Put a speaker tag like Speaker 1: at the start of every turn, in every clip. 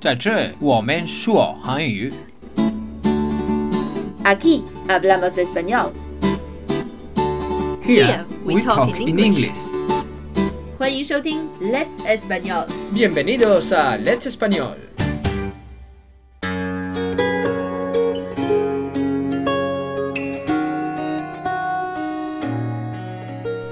Speaker 1: 在这我们说韩语。
Speaker 2: Aquí hablamos español.
Speaker 1: Here we talk in English.
Speaker 2: 欢迎收听 Let's Español。
Speaker 3: Bienvenidos a Let's Español.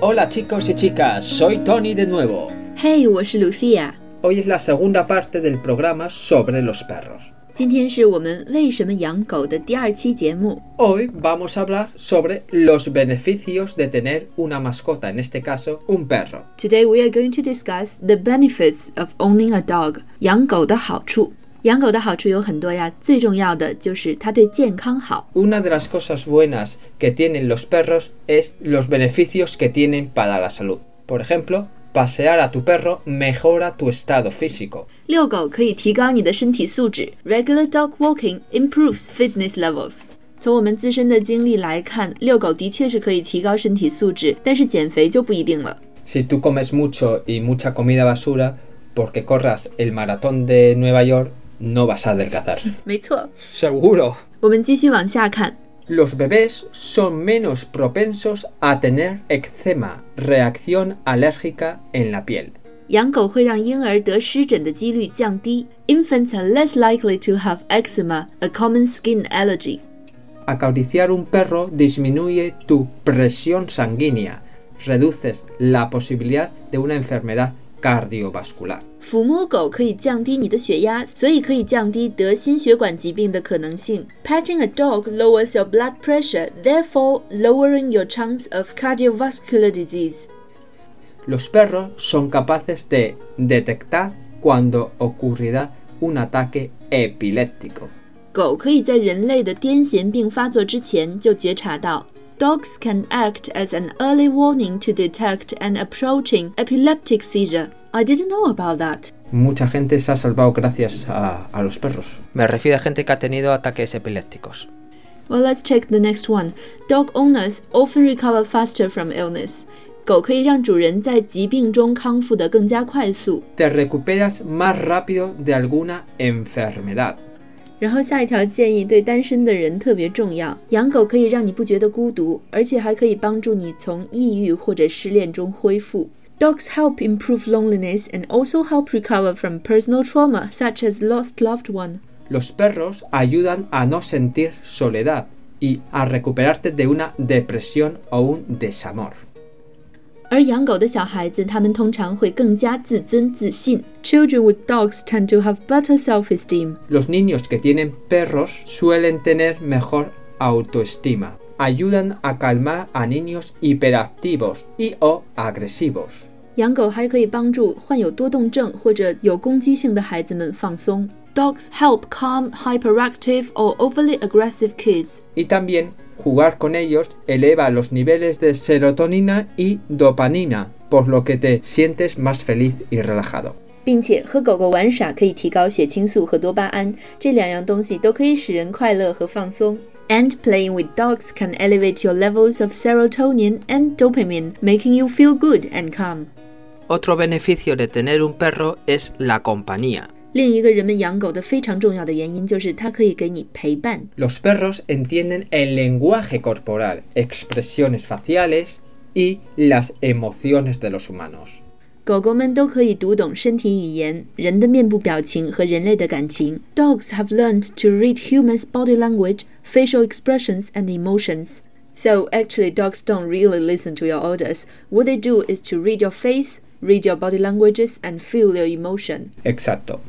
Speaker 3: Hola chicos y chicas, soy Tony de nuevo.
Speaker 2: 嘿，我是 Lucia。
Speaker 3: Hoy es la segunda parte del programa sobre los perros.
Speaker 2: 今天是我们为什么养狗的第二期节目。
Speaker 3: Hoy vamos a hablar sobre los beneficios de tener una mascota, en este caso un perro.
Speaker 2: Today we are going to discuss the benefits of owning a dog。养狗的好处。养狗的好处有很多呀，最重要的就是它对健康好。
Speaker 3: Una de las cosas buenas que tienen los perros es los beneficios que tienen para la salud. Por ejemplo, pasear a tu perro mejora tu estado físico.
Speaker 2: 遛狗可以提高你的身体素质。Regular dog walking improves fitness levels。从我们自身的经历来看，遛狗的确是可以提高身体素质，但是减肥就不一定了。
Speaker 3: Si tú comes mucho y mucha comida basura, porque corras el maratón de Nueva York, no vas a adelgazar.
Speaker 2: 没错，
Speaker 3: Seguro.
Speaker 2: 我们继续往下看。
Speaker 3: Los bebés son menos propensos a tener eczema, reacción alérgica en la piel.
Speaker 2: 养狗会让婴儿得湿疹的几率降低。Infants are less likely to have eczema, a common skin allergy.
Speaker 3: Acariciar un perro disminuye tu presión sanguínea, reduces la posibilidad de una enfermedad cardiovascular.
Speaker 2: 抚摸狗可以降低你的血压，所以可以降低得心血管疾病的可能性。Petting a dog lowers your blood pressure, therefore lowering your chance of cardiovascular disease.
Speaker 3: Los perros son capaces de detectar cuando ocurrirá un ataque epiléptico.
Speaker 2: 狗可以在人类的癫痫病发作之前就觉察到。Dogs can act as an early warning to detect an approaching epileptic seizure. I didn't know about that.
Speaker 3: Mucha gente se ha salvado gracias a, a los perros.
Speaker 4: Me refiero a gente que ha tenido ataques epilépticos.
Speaker 2: Well, let's check the next one. Dog owners often recover faster from illness. 狗可以让主人在疾病中康复得更加快速。
Speaker 3: Te recuperas más rápido de alguna enfermedad.
Speaker 2: 然后下一条建议对单身的人特别重要，养狗可以让你不觉得孤独，而且还可以帮助你从抑郁或者失恋中恢复。 Dogs help improve loneliness and also help recover from personal trauma such as lost loved one.
Speaker 3: Los perros ayudan a no sentir soledad y a recuperarte de una depresión o un desamor.
Speaker 2: 而养狗的小孩子，他们通常会更加自尊自信。Children with dogs tend to have better self-esteem.
Speaker 3: Los niños que tienen perros suelen tener mejor autoestima. Ayudan a calmar a niños hiperactivos y o agresivos.
Speaker 2: 养狗还可以帮助患有多动症或者有攻击性的孩子们放松。Dogs help calm hyperactive or overly aggressive kids.
Speaker 3: Y también jugar con ellos eleva los niveles de serotonina y dopamina, por lo que te sientes más feliz y relajado.
Speaker 2: 并且和狗狗玩耍可以提高血清素和多巴胺，这两样东西都可以使人快乐和放松。And playing with dogs can elevate your levels of serotonin and dopamine, making you feel good and calm.
Speaker 4: Otro beneficio de tener un perro es la compañía.
Speaker 2: 另一个人们养狗的非常重要的原因就是它可以给你陪伴。
Speaker 3: Los perros entienden el lenguaje corporal, expresiones faciales y las emociones de los humanos.
Speaker 2: 狗狗们都可以读懂身体语言、人的面部表情和人类的感情。Dogs have learned to read humans' body language, facial expressions, and emotions. So actually, dogs don't really listen to your orders. What they do is to read your face, read your body languages, and feel your emotion.
Speaker 3: Exacto.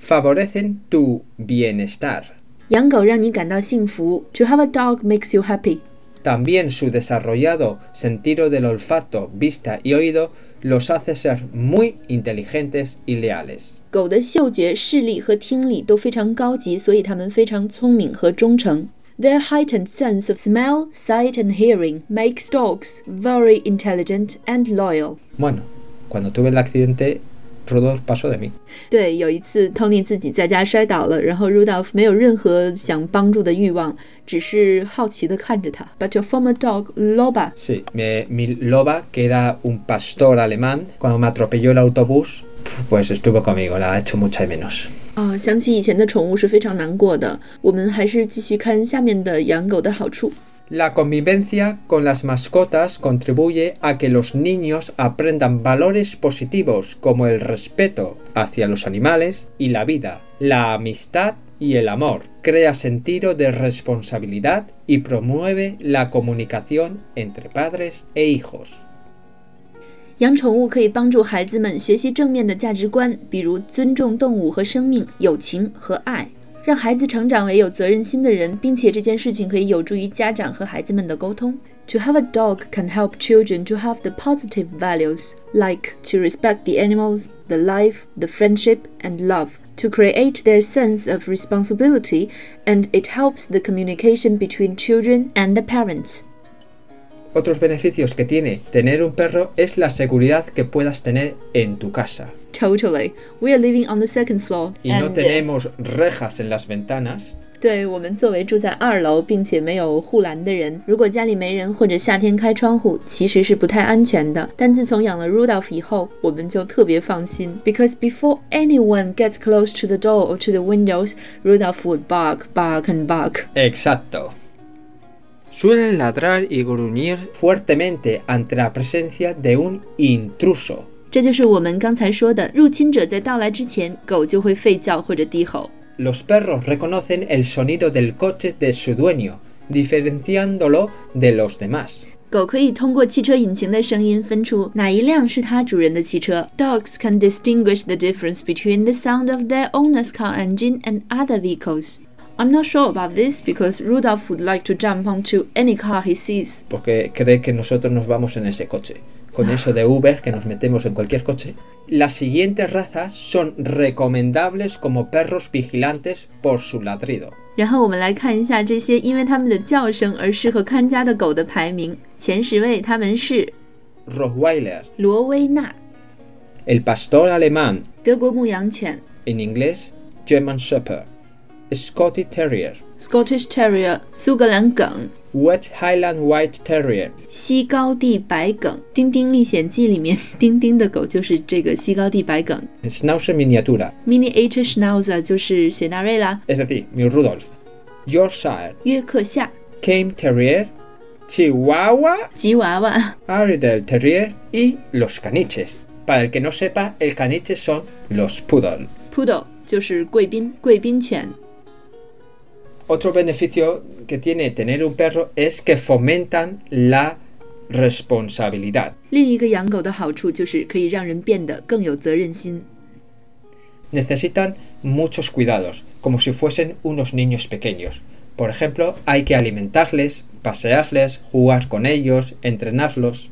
Speaker 3: Favorecen tu bienestar.
Speaker 2: 养狗让你感到幸福。To have a dog makes you happy.
Speaker 3: También su desarrollado sentido del olfato, vista y oído los hace ser muy inteligentes y leales.
Speaker 2: 狗的嗅觉、视力和听力都非常高级，所以它们非常聪明和忠诚。Their heightened sense of smell, sight, and hearing makes dogs very intelligent and loyal.
Speaker 3: Bueno, cuando tuve el accidente, Rudolf pasó de mí.
Speaker 2: 对，有一次 Tony 自己在家摔倒了，然后 Rudolph 没有任何想帮助的欲望，只是好奇地看着他。But your former dog Loba
Speaker 3: Sí, me- mi loba, que era un pastor alemán, cuando me atropelló el autobús, pues estuvo conmigo, la ha hecho mucha de menos.
Speaker 2: 啊，想起以前的宠物是非常难过的。我们还是继续看下面的养狗的好处。
Speaker 3: La convivencia con las mascotas contribuye a que los niños aprendan valores positivos como el respeto hacia los animales y la vida, la amistad y el amor. Crea sentido de responsabilidad y promueve la comunicación entre padres e hijos.
Speaker 2: 养宠物可以帮助孩子们学习正面的价值观，比如尊重动物和生命、友情和爱。 让孩子成长为有责任心的人，并且这件事情可以有助于家长和孩子们的沟通。To have a dog can help children to have the positive values, like to respect the animals, the life, the friendship, and love, to create their sense of responsibility, and it helps the communication between children and the parents.
Speaker 3: Otros beneficios que tiene tener un perro es la seguridad que puedas tener en tu casa.
Speaker 2: Totally. We are living on the second floor.
Speaker 3: Y no tenemos rejas en las ventanas.
Speaker 2: 对我们作为住在二楼并且没有护栏的人，如果家里没人或者夏天开窗户，其实是不太安全的。但自从养了 Rudolph 以后，我们就特别放心，because before anyone gets close to the door or to the windows, Rudolph would bark, bark and bark.
Speaker 3: Exacto.
Speaker 4: Suelen ladrar y gruñir
Speaker 3: fuertemente ante la presencia de un intruso.
Speaker 2: 这就是我们刚才说的，入侵者在到来之前，狗就会吠叫或者低吼。
Speaker 3: Los perros reconocen el sonido del coche de su dueño, diferenciándolo de los demás.
Speaker 2: 狗可以通过汽车引擎的声音分出哪一辆是它主人的汽车。Dogs can distinguish the difference between the sound of their owner's car engine and other vehicles. I'm not sure about this because Rudolph would like to jump onto any car he sees.
Speaker 3: Porque cree que nosotros nos vamos en ese coche. Con eso de Uber que nos metemos en cualquier coche. Las siguientes razas son recomendables como perros vigilantes por su ladrido.
Speaker 2: 然后我们来看一下这些因为它们的叫声而适合看家的狗的排名。前十位它们是
Speaker 3: Rottweiler,
Speaker 2: 罗威纳、
Speaker 3: el pastor alemán,
Speaker 2: 德国牧羊犬、
Speaker 3: en inglés German Shepherd, Scottish Terrier,
Speaker 2: Scottish Terrier、苏格兰梗、
Speaker 3: West Highland White Terrier,
Speaker 2: 西高地白梗。《丁丁历险记》里面，丁丁的狗就是这个西高地白梗。
Speaker 3: Schnauzer miniatura,
Speaker 2: Mini H Schnauzer 就是雪纳瑞拉、
Speaker 3: es decir, mi Rudolf, Yorkshire,
Speaker 2: 约克夏、
Speaker 3: Cane Terrier, Chihuahua,
Speaker 2: 吉娃娃、
Speaker 3: Airedale Terrier y los caniches. Para el que no sepa, el caniche son los poodle.
Speaker 2: Poodle 就是贵宾、贵宾犬。
Speaker 3: Otro beneficio que tiene tener un perro es que fomentan la responsabilidad.
Speaker 2: 另一个养狗的好处就是可以让人变得更有责任心。
Speaker 3: Necesitan muchos cuidados, como si fuesen unos niños pequeños. Por ejemplo, hay que alimentarles, pasearles, jugar con ellos, entrenarlos,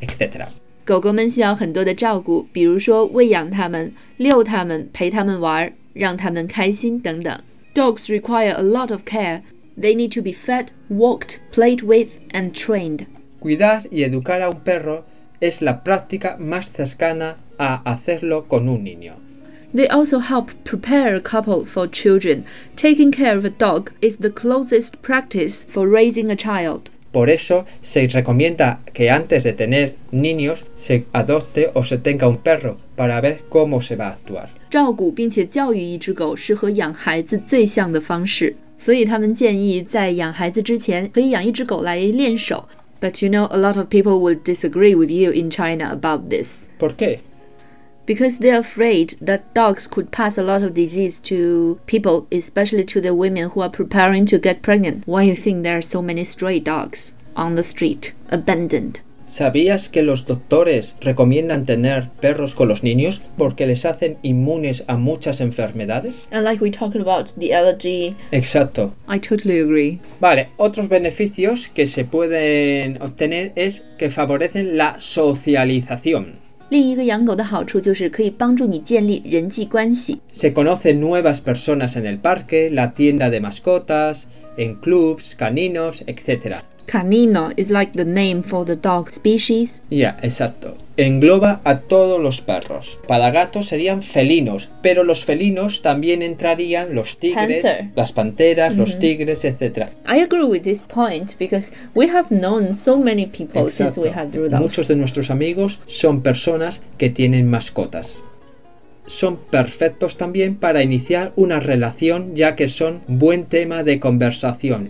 Speaker 3: etc.
Speaker 2: 狗狗们需要很多的照顾，比如说喂养它们、遛它们、陪它们玩，让它们开心等等。 Dogs require a lot of care. They need to be fed, walked, played with, and trained.
Speaker 3: Cuidar y educar a un perro es la práctica más cercana a hacerlo con un niño.
Speaker 2: They also help prepare a couple for children. Taking care of a dog is the closest practice for raising a child.
Speaker 3: Por eso se recomienda que antes de tener niños se adopte o se tenga un perro para ver cómo se va a actuar.
Speaker 2: 照顾并且教育一只狗是和养孩子最像的方式，所以他们建议在养孩子之前可以养一只狗来练手。But you know, a lot of people would disagree with you in China about this
Speaker 3: ¿Por qué?
Speaker 2: because they're afraid that dogs could pass a lot of disease to people, especially to the women who are preparing to get pregnant. Why you think there are so many stray dogs on the street, abandoned?
Speaker 3: ¿Sabías que los doctores recomiendan tener perros con los niños porque les hacen inmunes a muchas enfermedades?
Speaker 2: And.
Speaker 3: Exacto.
Speaker 2: I totally agree.
Speaker 3: Vale, otros beneficios que se pueden obtener es que favorecen la socialización. Se conocen nuevas personas en el parque, la tienda de mascotas, en clubs, caninos, etc.
Speaker 2: Canino is like the name for the dog species.
Speaker 3: Ya, exacto. Engloba a todos los perros. Para gatos serían felinos, pero los felinos también entrarían los tigres,
Speaker 2: Panther.
Speaker 3: las panteras, los tigres, etc.
Speaker 2: I agree with this point because we have known so many people since we had Rudolph.
Speaker 3: Muchos de nuestros amigos son personas que tienen mascotas. son perfectos también para iniciar una relación ya que son buen tema de conversación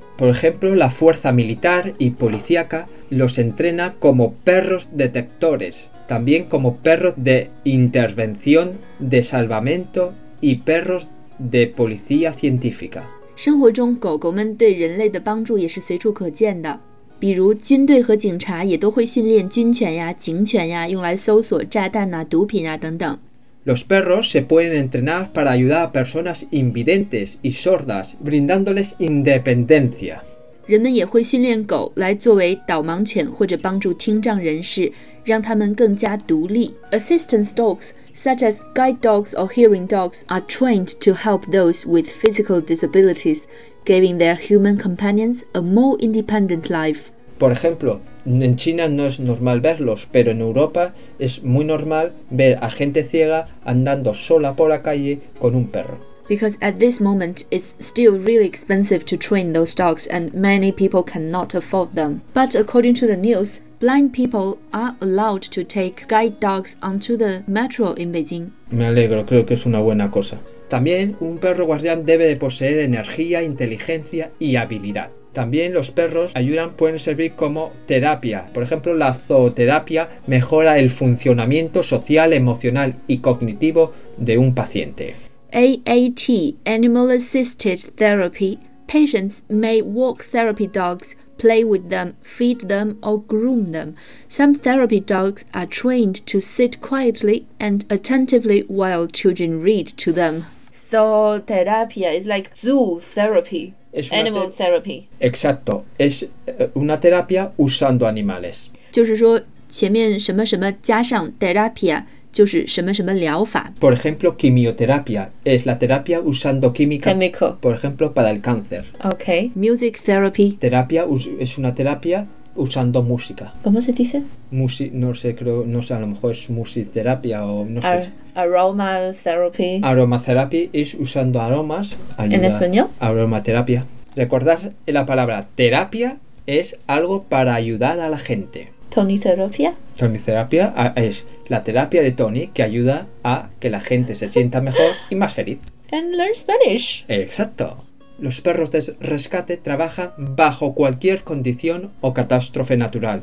Speaker 3: Por ejemplo, la fuerza militar y policíaca los entrena como perros detectores, también como perros de intervención, de salvamento y perros de policía científica.
Speaker 2: 生活中，狗狗们对人类的帮助也是随处可见的。比如，军队和警察也都会训练军犬呀、警犬呀，用来搜索炸弹呐、毒品啊等等。
Speaker 3: Los perros se pueden entrenar para ayudar a personas invidentes y sordas, brindándoles independencia.
Speaker 2: 人们也会训练狗来作为导盲犬或者帮助听障人士，让他们更加独立。Assistance dogs, such as guide dogs or hearing dogs, are trained to help those with physical disabilities giving their human companions a more independent life.
Speaker 3: Por ejemplo, en China no es normal verlos, pero en Europa es muy normal ver a gente ciega andando sola por la calle con un perro.
Speaker 2: Because at this moment it's still really expensive to train those dogs and many people cannot afford them. But according to the news, blind people are allowed to take guide dogs onto the metro in Beijing.
Speaker 3: Me alegro, creo que es una buena cosa. También un perro guardián debe de poseer energía, inteligencia y habilidad. También los perros ayudan, pueden servir como terapia. Por ejemplo, la zooterapia mejora el funcionamiento social, emocional y cognitivo de un paciente.
Speaker 2: AAT, Animal Assisted Therapy. Patients may walk therapy dogs, play with them, feed them, or groom them. Some therapy dogs are trained to sit quietly and attentively while children read to them. So therapy is like zoo therapy, animal therapy.
Speaker 3: Exacto, es eh, una terapia usando animales.
Speaker 2: 就是说前面什么什么加上 terapia 就是什么什么疗法。
Speaker 3: Por ejemplo, quimioterapia es la terapia usando química.
Speaker 2: Chemical.
Speaker 3: Por ejemplo, para el cáncer.
Speaker 2: Okay. Music therapy.
Speaker 3: Terapia es una terapia usando música.
Speaker 2: ¿Cómo se dice?
Speaker 3: Musi no sé, creo, no sé, a lo mejor es musiterapia o no sé.
Speaker 2: aromatherapy.
Speaker 3: Aromatherapy es usando aromas.
Speaker 2: ¿En español?
Speaker 3: Aromaterapia. Recordad la palabra terapia es algo para ayudar a la gente.
Speaker 2: Toniterapia.
Speaker 3: Toniterapia ah, es la terapia de Tony que ayuda a que la gente se sienta mejor y más feliz.
Speaker 2: And learn Spanish.
Speaker 3: Exacto Los perros de rescate trabajan bajo cualquier condición o catástrofe natural.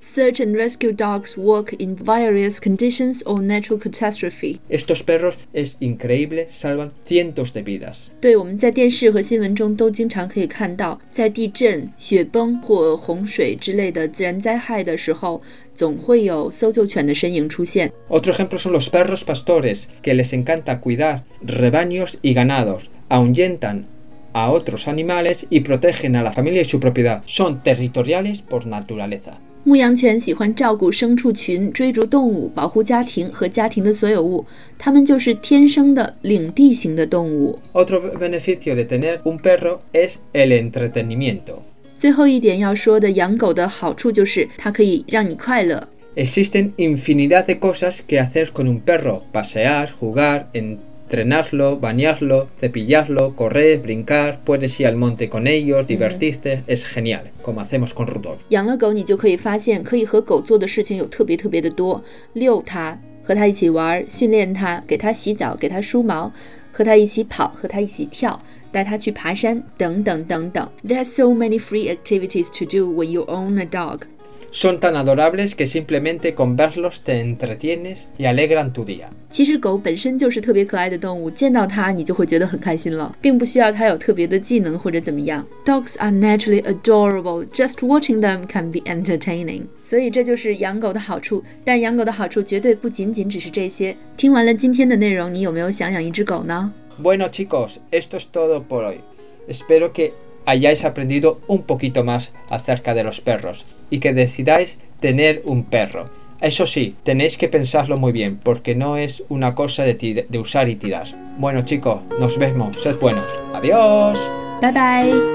Speaker 2: Search and rescue dogs work in various conditions or natural catastrophe.
Speaker 3: Estos perros es increíble, salvan cientos de vidas.
Speaker 2: 对，我们在电视和新闻中都经常可以看到，在地震、雪崩或洪水之类的自然灾害的时候。
Speaker 3: otro ejemplo son los perros pastores, que les encanta cuidar rebaños y ganados, ahuyentan a otros animales y protegen a la familia y su propiedad. Son territoriales por naturaleza. Otro beneficio de tener un perro es el entretenimiento.
Speaker 2: 最后一点要说的，养狗的好处就是它可以让你快乐。
Speaker 3: Existen infinidad de cosas que hacer con un perro: pasear, jugar, entrenarlo, bañarlo, cepillarlo, correr, brincar. Puedes ir al monte con ellos, divertirte. Es genial, como hacemos con Rudolf.
Speaker 2: 养了狗，你就可以发现，可以和狗做的事情有特别特别的多。遛它，和它一起玩，训练它，给它洗澡，给它梳毛，和它一起跑，和它一起跳。带它去爬山，等等等等。There are so many free activities to do when you own a dog.
Speaker 3: Son tan adorables que simplemente con verlos te entretienes y alegran tu día.
Speaker 2: 其实狗本身就是特别可爱的动物，见到它你就会觉得很开心了，并不需要它有特别的技能或者怎么样。Dogs are naturally adorable. Just watching them can be entertaining. 所以这就是养狗的好处。但养狗的好处绝对不仅仅只是这些。听完了今天的内容，你有没有想养一只狗呢
Speaker 3: ？Bueno chicos, esto es todo por hoy. Espero que hayáis aprendido un poquito más acerca de los perros y que decidáis tener un perro. Eso sí, tenéis que pensarlo muy bien porque no es una cosa de, de usar y tirar. Bueno chicos, nos vemos, sed buenos. Adiós.
Speaker 2: Bye bye.